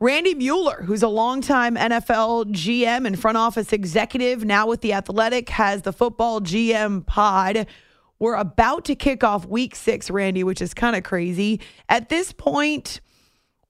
Randy Mueller, who's a longtime NFL GM and front office executive, now with the Athletic, has the football GM pod. We're about to kick off week six, Randy, which is kind of crazy. At this point,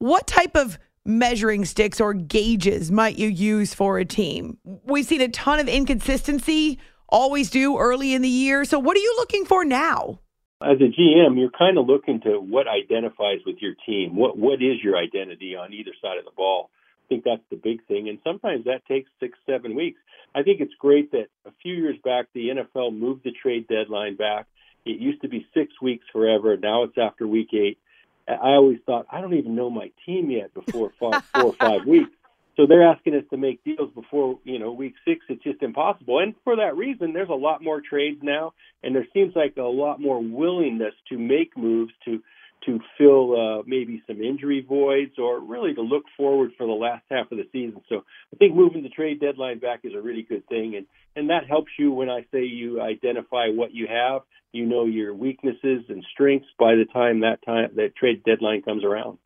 what type of measuring sticks or gauges might you use for a team? We've seen a ton of inconsistency, always do early in the year. So, what are you looking for now? As a GM, you're kind of looking to what identifies with your team. What what is your identity on either side of the ball? I think that's the big thing, and sometimes that takes six, seven weeks. I think it's great that a few years back the NFL moved the trade deadline back. It used to be six weeks forever. Now it's after week eight. I always thought I don't even know my team yet before four, four or five weeks. So they're asking us to make deals before you know week six. It's just impossible, and for that reason, there's a lot more trades now, and there seems like a lot more willingness to make moves to to fill uh, maybe some injury voids or really to look forward for the last half of the season. So I think moving the trade deadline back is a really good thing, and and that helps you when I say you identify what you have. You know your weaknesses and strengths by the time that time that trade deadline comes around.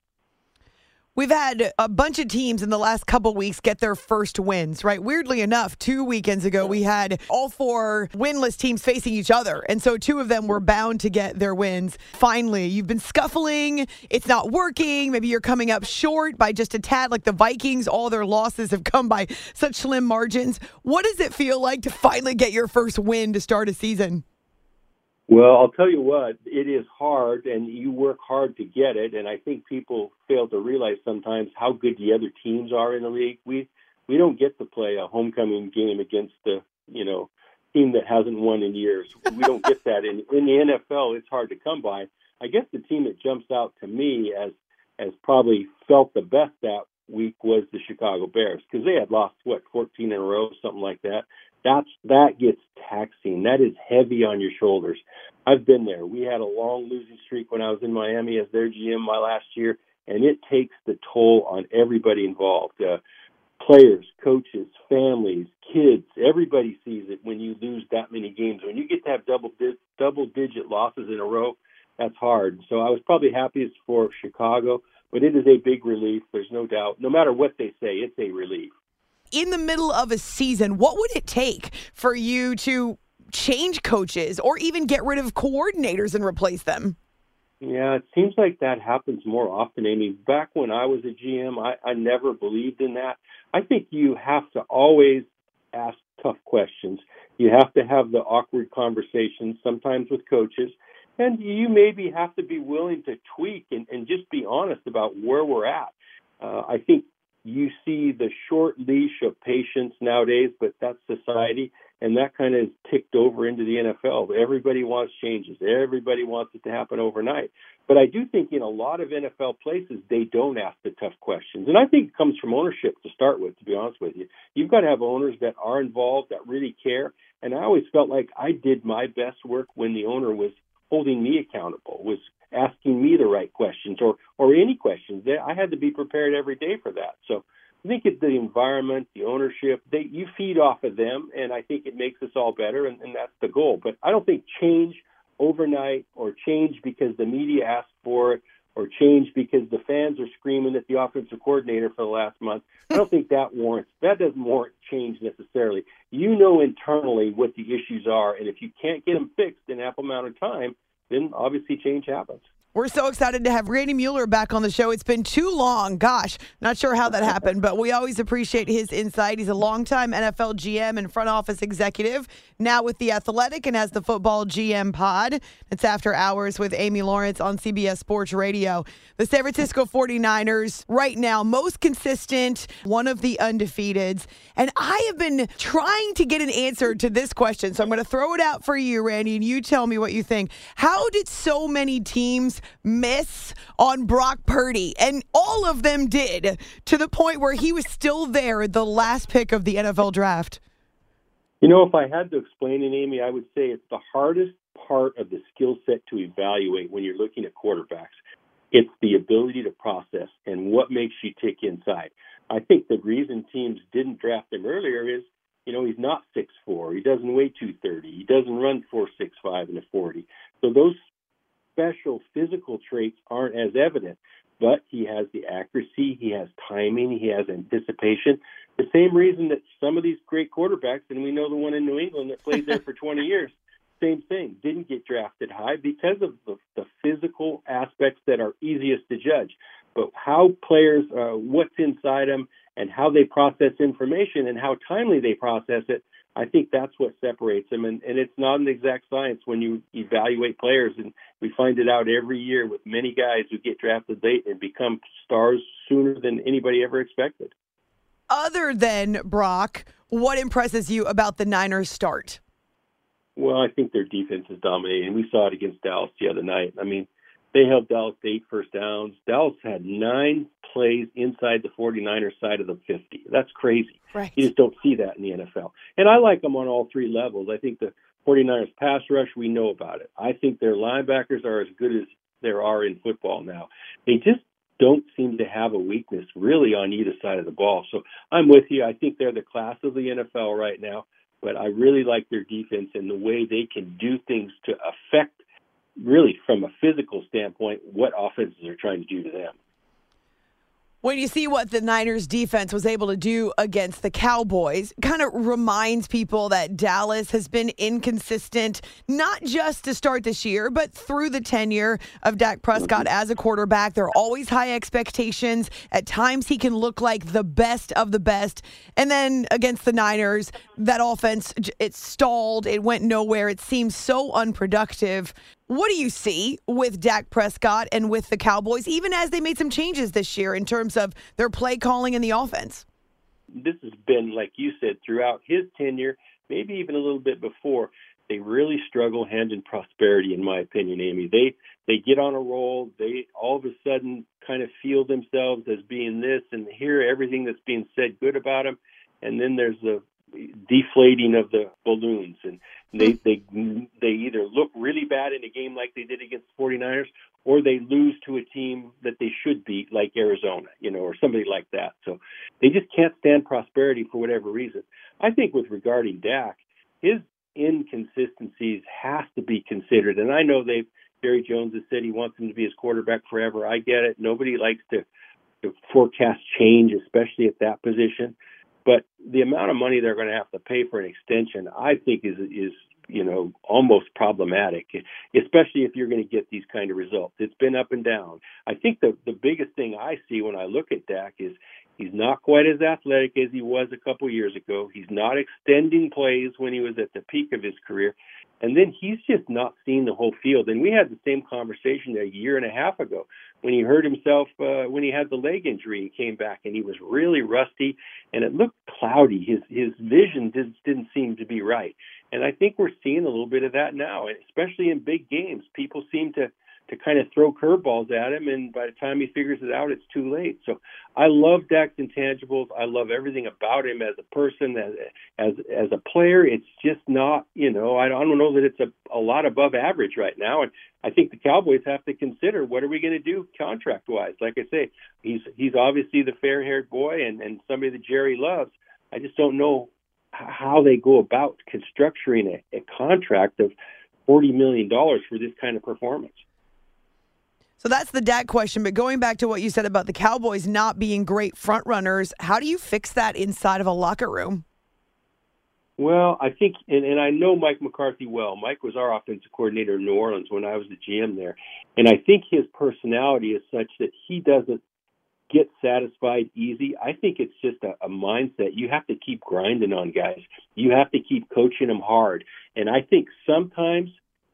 We've had a bunch of teams in the last couple weeks get their first wins, right? Weirdly enough, two weekends ago, we had all four winless teams facing each other. And so two of them were bound to get their wins. Finally, you've been scuffling. It's not working. Maybe you're coming up short by just a tad, like the Vikings. All their losses have come by such slim margins. What does it feel like to finally get your first win to start a season? Well, I'll tell you what, it is hard and you work hard to get it. And I think people fail to realize sometimes how good the other teams are in the league. We, we don't get to play a homecoming game against the, you know, team that hasn't won in years. We don't get that in, in the NFL. It's hard to come by. I guess the team that jumps out to me as, as probably felt the best that week was the Chicago Bears because they had lost what 14 in a row, something like that. That's that gets taxing. That is heavy on your shoulders. I've been there. We had a long losing streak when I was in Miami as their GM my last year, and it takes the toll on everybody involved. Uh, players, coaches, families, kids, everybody sees it when you lose that many games. When you get to have double di- double digit losses in a row, that's hard. So I was probably happiest for Chicago, but it is a big relief. There's no doubt. No matter what they say, it's a relief. In the middle of a season, what would it take for you to change coaches or even get rid of coordinators and replace them? Yeah, it seems like that happens more often, Amy. Back when I was a GM, I, I never believed in that. I think you have to always ask tough questions. You have to have the awkward conversations, sometimes with coaches, and you maybe have to be willing to tweak and, and just be honest about where we're at. Uh, I think you see the short leash of patience nowadays, but that's society, and that kind of ticked over into the NFL. Everybody wants changes. Everybody wants it to happen overnight. But I do think in a lot of NFL places they don't ask the tough questions, and I think it comes from ownership to start with. To be honest with you, you've got to have owners that are involved, that really care. And I always felt like I did my best work when the owner was holding me accountable, was asking me the right questions or or any questions. I had to be prepared every day for that. So I think it's the environment, the ownership, they you feed off of them, and I think it makes us all better, and, and that's the goal. But I don't think change overnight or change because the media asked for it or change because the fans are screaming at the offensive coordinator for the last month. I don't think that warrants that doesn't warrant change necessarily. You know internally what the issues are, and if you can't get them fixed in ample amount of time, then obviously change happens. We're so excited to have Randy Mueller back on the show. It's been too long. Gosh, not sure how that happened, but we always appreciate his insight. He's a longtime NFL GM and front office executive, now with The Athletic and has the football GM pod. It's after hours with Amy Lawrence on CBS Sports Radio. The San Francisco 49ers, right now, most consistent, one of the undefeateds. And I have been trying to get an answer to this question. So I'm going to throw it out for you, Randy, and you tell me what you think. How did so many teams miss on Brock Purdy? And all of them did to the point where he was still there, the last pick of the NFL draft. You know, if I had to explain it, Amy, I would say it's the hardest part of the skill set to evaluate when you're looking at quarterbacks. It's the ability to process and what makes you tick inside. I think the reason teams didn't draft him earlier is, you know, he's not six four. He doesn't weigh 230. He doesn't run four six five and a 40. So those special physical traits aren't as evident. But he has the accuracy, he has timing, he has anticipation. The same reason that some of these great quarterbacks, and we know the one in New England that played there for 20 years, same thing, didn't get drafted high because of the, the physical aspects that are easiest to judge. But how players, uh, what's inside them, and how they process information and how timely they process it, I think that's what separates them. And, and it's not an exact science when you evaluate players. And we find it out every year with many guys who get drafted late and become stars sooner than anybody ever expected. Other than Brock, what impresses you about the Niners' start? Well, I think their defense is dominating. We saw it against Dallas the other night. I mean, they held Dallas to eight first downs. Dallas had nine plays inside the 49ers side of the 50. That's crazy. Right. You just don't see that in the NFL. And I like them on all three levels. I think the 49ers pass rush, we know about it. I think their linebackers are as good as there are in football now. They just don't seem to have a weakness really on either side of the ball. So I'm with you. I think they're the class of the NFL right now, but I really like their defense and the way they can do things to affect really from a physical standpoint what offenses are trying to do to them. When you see what the Niners defense was able to do against the Cowboys, kind of reminds people that Dallas has been inconsistent, not just to start this year, but through the tenure of Dak Prescott as a quarterback. There are always high expectations. At times, he can look like the best of the best. And then against the Niners, that offense, it stalled. It went nowhere. It seems so unproductive. What do you see with Dak Prescott and with the Cowboys, even as they made some changes this year in terms of their play calling and the offense? This has been, like you said, throughout his tenure, maybe even a little bit before. They really struggle hand in prosperity, in my opinion, Amy. They they get on a roll. They all of a sudden kind of feel themselves as being this and hear everything that's being said good about them, and then there's the deflating of the balloons and they they they either look really bad in a game like they did against the 49ers or they lose to a team that they should beat like Arizona, you know, or somebody like that. So they just can't stand prosperity for whatever reason. I think with regarding Dak, his inconsistencies has to be considered and I know they've Jerry Jones has said he wants him to be his quarterback forever. I get it. Nobody likes to to forecast change, especially at that position. But the amount of money they're going to have to pay for an extension, I think, is is you know almost problematic, especially if you're going to get these kind of results. It's been up and down. I think the the biggest thing I see when I look at Dak is he's not quite as athletic as he was a couple years ago. He's not extending plays when he was at the peak of his career, and then he's just not seeing the whole field. And we had the same conversation a year and a half ago when he hurt himself uh, when he had the leg injury He came back, and he was really rusty, and it looked cloudy. His his vision just didn't seem to be right. And I think we're seeing a little bit of that now, especially in big games. People seem to to kind of throw curveballs at him, and by the time he figures it out, it's too late. So I love Dak's intangibles. I love everything about him as a person, as as as a player. It's just not, you know, I don't know that it's a, a lot above average right now, and I think the Cowboys have to consider what are we going to do contract wise. Like I say, he's he's obviously the fair haired boy and and somebody that Jerry loves. I just don't know how they go about constructing a, a contract of forty million dollars for this kind of performance. So that's the Dak question. But going back to what you said about the Cowboys not being great front runners, how do you fix that inside of a locker room? Well, I think, and, and I know Mike McCarthy well. Mike was our offensive coordinator in New Orleans when I was the GM there. And I think his personality is such that he doesn't get satisfied easy. I think it's just a, a mindset. You have to keep grinding on guys. You have to keep coaching them hard. And I think sometimes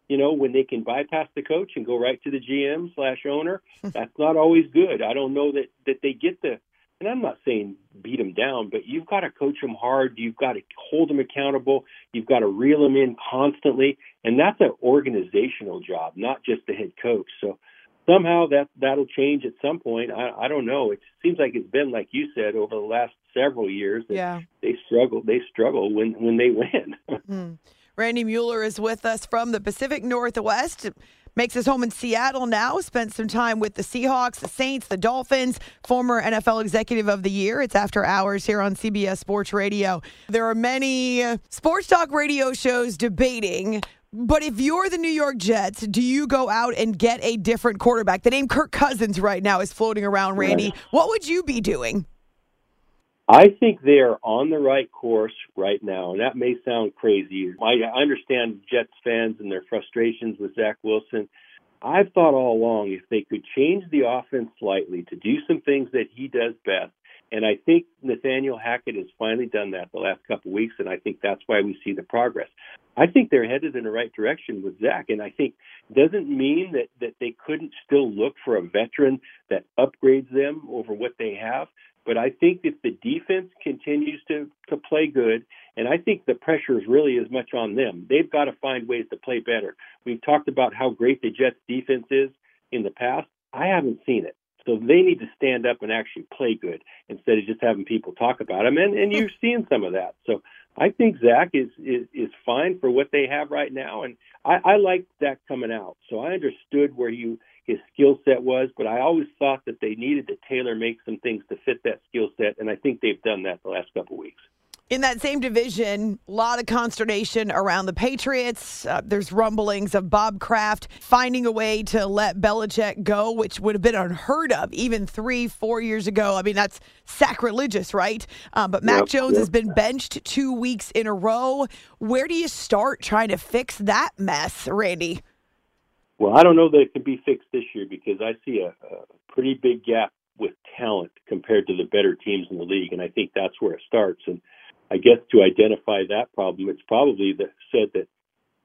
you know, when they can bypass the coach and go right to the GM slash owner, that's not always good. I don't know that that they get the. And I'm not saying beat them down, but you've got to coach them hard. You've got to hold them accountable. You've got to reel them in constantly, and that's an organizational job, not just the head coach. So somehow that that'll change at some point. I, I don't know. It seems like it's been like you said over the last several years. Yeah. They struggle. They struggle when when they win. Hmm. Randy Mueller is with us from the Pacific Northwest. Makes his home in Seattle now. Spent some time with the Seahawks, the Saints, the Dolphins. Former NFL Executive of the Year. It's after hours here on CBS Sports Radio. There are many sports talk radio shows debating but if you're the New York Jets, do you go out and get a different quarterback? The name Kirk Cousins right now is floating around, Randy. What would you be doing? I think they are on the right course right now, and that may sound crazy. I understand Jets fans and their frustrations with Zach Wilson. I've thought all along if they could change the offense slightly to do some things that he does best, and I think Nathaniel Hackett has finally done that the last couple of weeks, and I think that's why we see the progress. I think they're headed in the right direction with Zach, and I think doesn't mean that that they couldn't still look for a veteran that upgrades them over what they have. But I think if the defense continues to to play good, and I think the pressure is really as much on them. They've got to find ways to play better. We've talked about how great the Jets defense is in the past. I haven't seen it. So they need to stand up and actually play good instead of just having people talk about them. And and you're seeing some of that. So I think Zach is is is fine for what they have right now, and I, I like Zach coming out. So I understood where you his skill set was, but I always thought that they needed to tailor make some things to fit that skill set, and I think they've done that the last couple of weeks. In that same division, a lot of consternation around the Patriots. Uh, there's rumblings of Bob Kraft finding a way to let Belichick go, which would have been unheard of even three, four years ago. I mean, that's sacrilegious, right? Um, but Mac yep, Jones yep. has been benched two weeks in a row. Where do you start trying to fix that mess, Randy? Well, I don't know that it can be fixed this year because I see a, a pretty big gap with talent compared to the better teams in the league, and I think that's where it starts. And I guess to identify that problem, it's probably that said that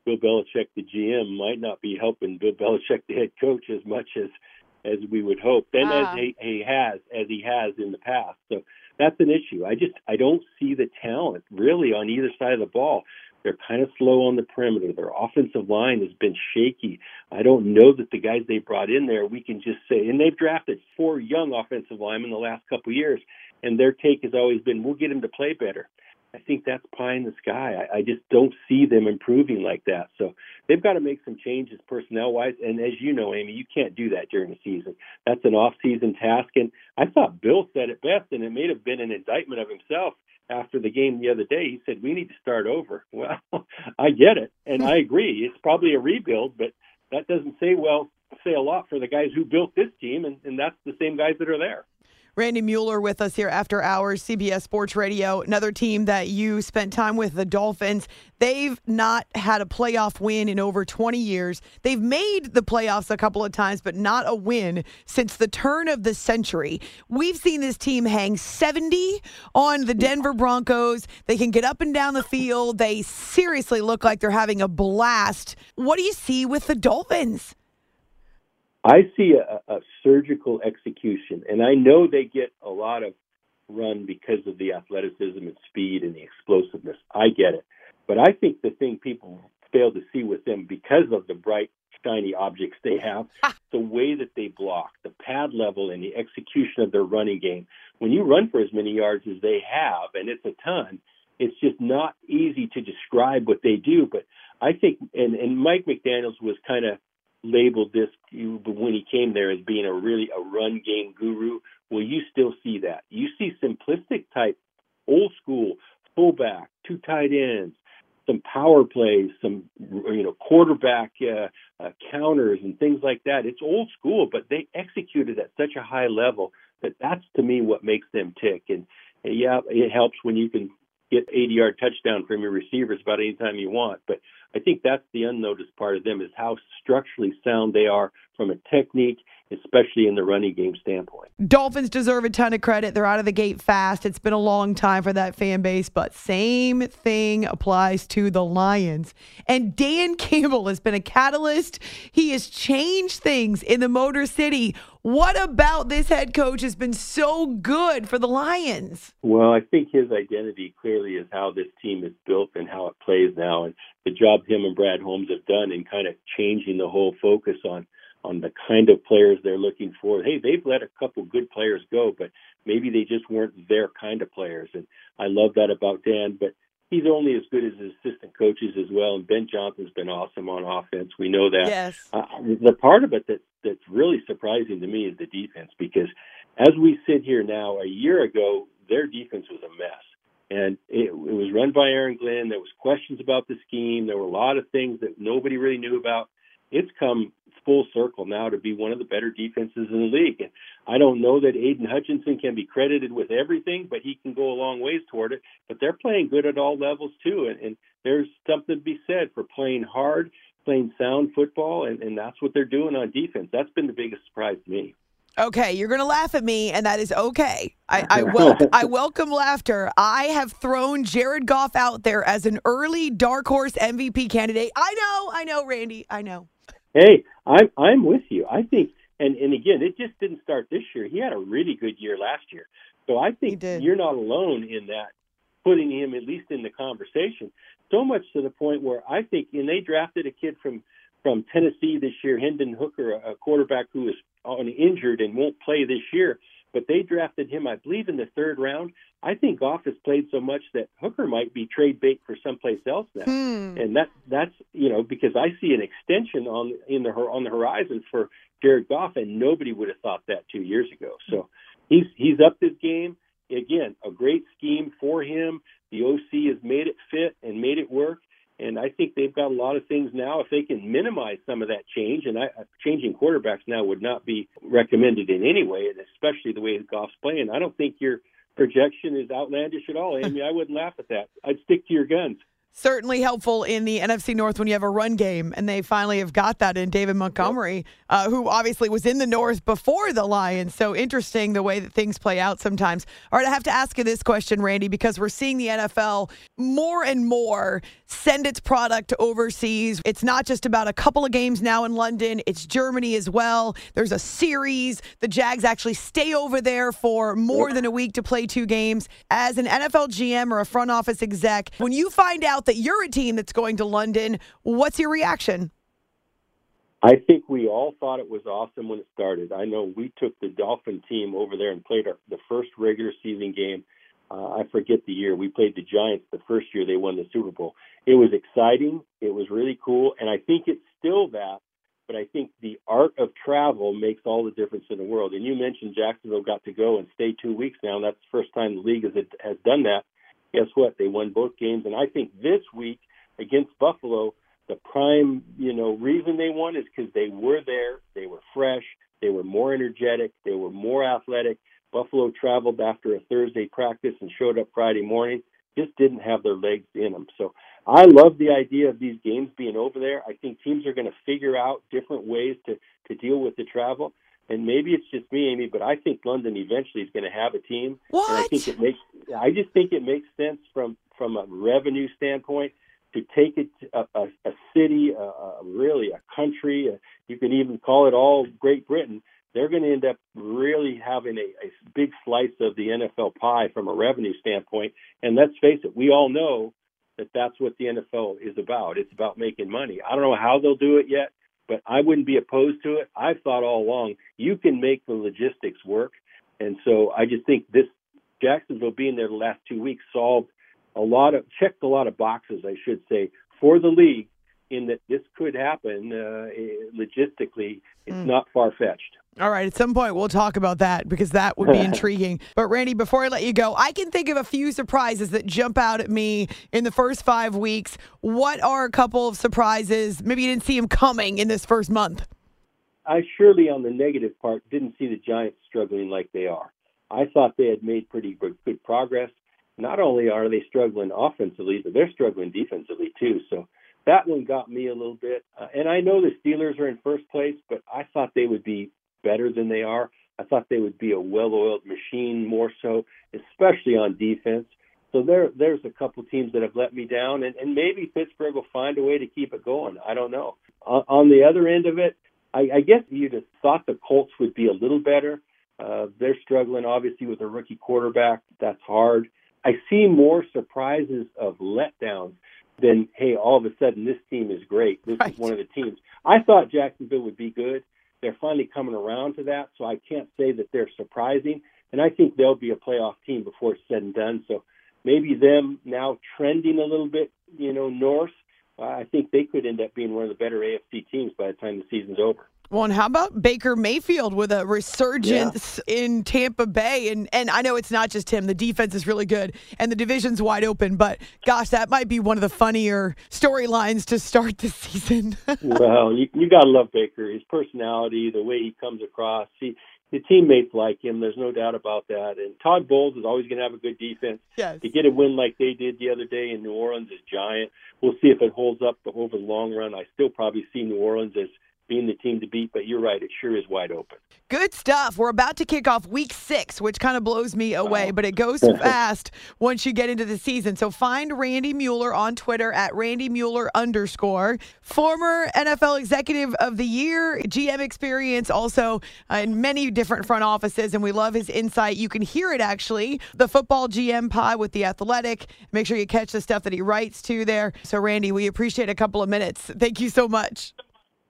Bill Belichick, the GM, might not be helping Bill Belichick, the head coach, as much as as we would hope, and as ah. he, he has as he has in the past. So that's an issue. I just I don't see the talent really on either side of the ball. They're kind of slow on the perimeter. Their offensive line has been shaky. I don't know that the guys they brought in there, we can just say, and they've drafted four young offensive linemen the last couple of years, and their take has always been, we'll get them to play better. I think that's pie in the sky. I, I just don't see them improving like that. So they've got to make some changes personnel wise. And as you know, Amy, you can't do that during the season. That's an off season task. And I thought Bill said it best, and it may have been an indictment of himself after the game the other day. He said, We need to start over. Well, I get it. And I agree. It's probably a rebuild, but that doesn't say well say a lot for the guys who built this team and, and that's the same guys that are there. Randy Mueller with us here after hours, CBS Sports Radio. Another team that you spent time with, the Dolphins. They've not had a playoff win in over 20 years. They've made the playoffs a couple of times, but not a win since the turn of the century. We've seen this team hang 70 on the Denver Broncos. They can get up and down the field. They seriously look like they're having a blast. What do you see with the Dolphins? I see a, a surgical execution, and I know they get a lot of run because of the athleticism and speed and the explosiveness. I get it. But I think the thing people fail to see with them because of the bright, shiny objects they have, the way that they block, the pad level, and the execution of their running game. When you run for as many yards as they have, and it's a ton, it's just not easy to describe what they do. But I think, and, and Mike McDaniels was kind of labeled this when he came there as being a really a run game guru. Well, you still see that. You see simplistic type, old school fullback, two tight ends, some power plays, some you know quarterback uh, uh, counters and things like that. It's old school, but they executed at such a high level that that's to me what makes them tick. And, and yeah, it helps when you can get 80 yard touchdown from your receivers about any time you want. But I think that's the unnoticed part of them is how structurally sound they are from a technique, especially in the running game standpoint. Dolphins deserve a ton of credit. They're out of the gate fast. It's been a long time for that fan base, but same thing applies to the Lions. And Dan Campbell has been a catalyst. He has changed things in the Motor City. What about this head coach has been so good for the Lions? Well, I think his identity clearly is how this team is built and how it plays now, and the job him and Brad Holmes have done in kind of changing the whole focus on on the kind of players they're looking for. Hey, they've let a couple good players go, but maybe they just weren't their kind of players. And I love that about Dan. But he's only as good as his assistant coaches as well. And Ben Johnson's been awesome on offense. We know that. Yes. Uh, the part of it that that's really surprising to me is the defense because as we sit here now, a year ago their defense was a mess. And it, it was run by Aaron Glenn. There was questions about the scheme. There were a lot of things that nobody really knew about. It's come full circle now to be one of the better defenses in the league. And I don't know that Aidan Hutchinson can be credited with everything, but he can go a long ways toward it. But they're playing good at all levels too, and, and there's something to be said for playing hard, playing sound football, and, and that's what they're doing on defense. That's been the biggest surprise to me. Okay, you're going to laugh at me, and that is okay. I, I, wel- I welcome laughter. I have thrown Jared Goff out there as an early dark horse MVP candidate. I know, I know, Randy, I know. Hey, I'm I'm with you. I think, and and again, it just didn't start this year. He had a really good year last year, so I think you're not alone in that, putting him at least in the conversation. So much to the point where I think, and they drafted a kid from from Tennessee this year, Hendon Hooker, a quarterback who is on injured and won't play this year. But they drafted him, I believe, in the third round. I think Goff has played so much that Hooker might be trade bait for someplace else now, hmm. and that that's you know because I see an extension on in the on the horizon for Jared Goff, and nobody would have thought that two years ago. So he's he's upped his game again. A great scheme for him. The OC has made it fit and made it work. And I think they've got a lot of things now. If they can minimize some of that change, and I, uh, changing quarterbacks now would not be recommended in any way, and especially the way Goff's playing. I don't think your projection is outlandish at all, Amy. I wouldn't laugh at that. I'd stick to your guns certainly helpful in the NFC North when you have a run game, and they finally have got that in David Montgomery, uh, who obviously was in the North before the Lions. So interesting the way that things play out sometimes. All right, I have to ask you this question, Randy, because we're seeing the NFL more and more send its product overseas. It's not just about a couple of games now in London, it's Germany as well. There's a series. The Jags actually stay over there for more than a week to play two games. As an NFL GM or a front office exec, when you find out out that you're a team that's going to London. What's your reaction? I think we all thought it was awesome when it started. I know we took the Dolphin team over there and played our, the first regular season game. Uh, I forget the year. We played the Giants the first year they won the Super Bowl. It was exciting. It was really cool. And I think it's still that. But I think the art of travel makes all the difference in the world. And you mentioned Jacksonville got to go and stay two weeks now. And that's the first time the league has, has done that guess what? They won both games, and I think this week against Buffalo, the prime you know reason they won is because they were there, they were fresh, they were more energetic, they were more athletic. Buffalo traveled after a Thursday practice and showed up Friday morning. Just didn't have their legs in them. So I love the idea of these games being over there. I think teams are going to figure out different ways to to deal with the travel and maybe it's just me, Amy, but I think London eventually is going to have a team. What? And I think it makes. I just think it makes sense from from a revenue standpoint to take it to a, a, a city, a, a, really a country. A, you can even call it all Great Britain. They're going to end up really having a, a big slice of the NFL pie from a revenue standpoint. And let's face it, we all know that that's what the NFL is about. It's about making money. I don't know how they'll do it yet but I wouldn't be opposed to it. I've thought all along you can make the logistics work, and so I just think this Jacksonville being there the last two weeks solved a lot of checked a lot of boxes, I should say, for the league in that this could happen uh, logistically. It's mm. not far fetched. All right, at some point we'll talk about that because that would be intriguing. But Randy, before I let you go, I can think of a few surprises that jump out at me in the first five weeks. What are a couple of surprises? Maybe you didn't see them coming in this first month. I surely, on the negative part, didn't see the Giants struggling like they are. I thought they had made pretty good progress. Not only are they struggling offensively, but they're struggling defensively too. So that one got me a little bit. Uh, and I know the Steelers are in first place, but I thought they would be better than they are. I thought they would be a well-oiled machine more so, especially on defense. So there, there's a couple teams that have let me down, and, and maybe Pittsburgh will find a way to keep it going. I don't know. On, on the other end of it, I, I guess you'd have thought the Colts would be a little better. Uh, they're struggling, obviously, with a rookie quarterback. That's hard. I see more surprises of letdowns than hey, all of a sudden this team is great. This right. is one of the teams. I thought Jacksonville would be good, they're finally coming around to that. So I can't say that they're surprising, and I think they'll be a playoff team before it's said and done. So maybe them now trending a little bit, you know, north. I think they could end up being one of the better AFC teams by the time the season's over. Well, and how about Baker Mayfield with a resurgence yeah. in Tampa Bay? And and I know it's not just him. The defense is really good, and the division's wide open. But gosh, that might be one of the funnier storylines to start the season. well, you, you got to love Baker. His personality, the way he comes across. He the teammates like him. There's no doubt about that. And Todd Bowles is always going to have a good defense. Yes. To get a win like they did the other day in New Orleans is giant. We'll see if it holds up over the long run. I still probably see New Orleans as being the team to beat, but you're right, it sure is wide open. Good stuff. We're about to kick off week six, which kind of blows me away, wow. but it goes fast once you get into the season. So find Randy Mueller on Twitter at Randy Mueller underscore. Former NFL Executive of the Year, GM experience also uh, in many different front offices, and we love his insight. You can hear it actually, the football GM pod with the Athletic. Make sure you catch the stuff that he writes to there. So, Randy, we appreciate a couple of minutes. Thank you so much.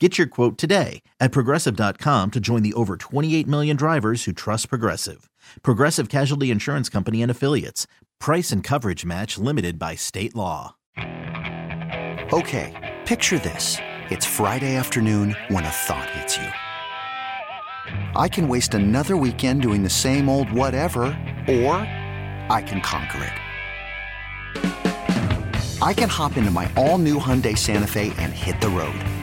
Get your quote today at progressive.com to join the over 28 million drivers who trust Progressive. Progressive Casualty Insurance Company and Affiliates. Price and coverage match limited by state law. Okay, picture this. It's Friday afternoon when a thought hits you. I can waste another weekend doing the same old whatever, or I can conquer it. I can hop into my all new Hyundai Santa Fe and hit the road.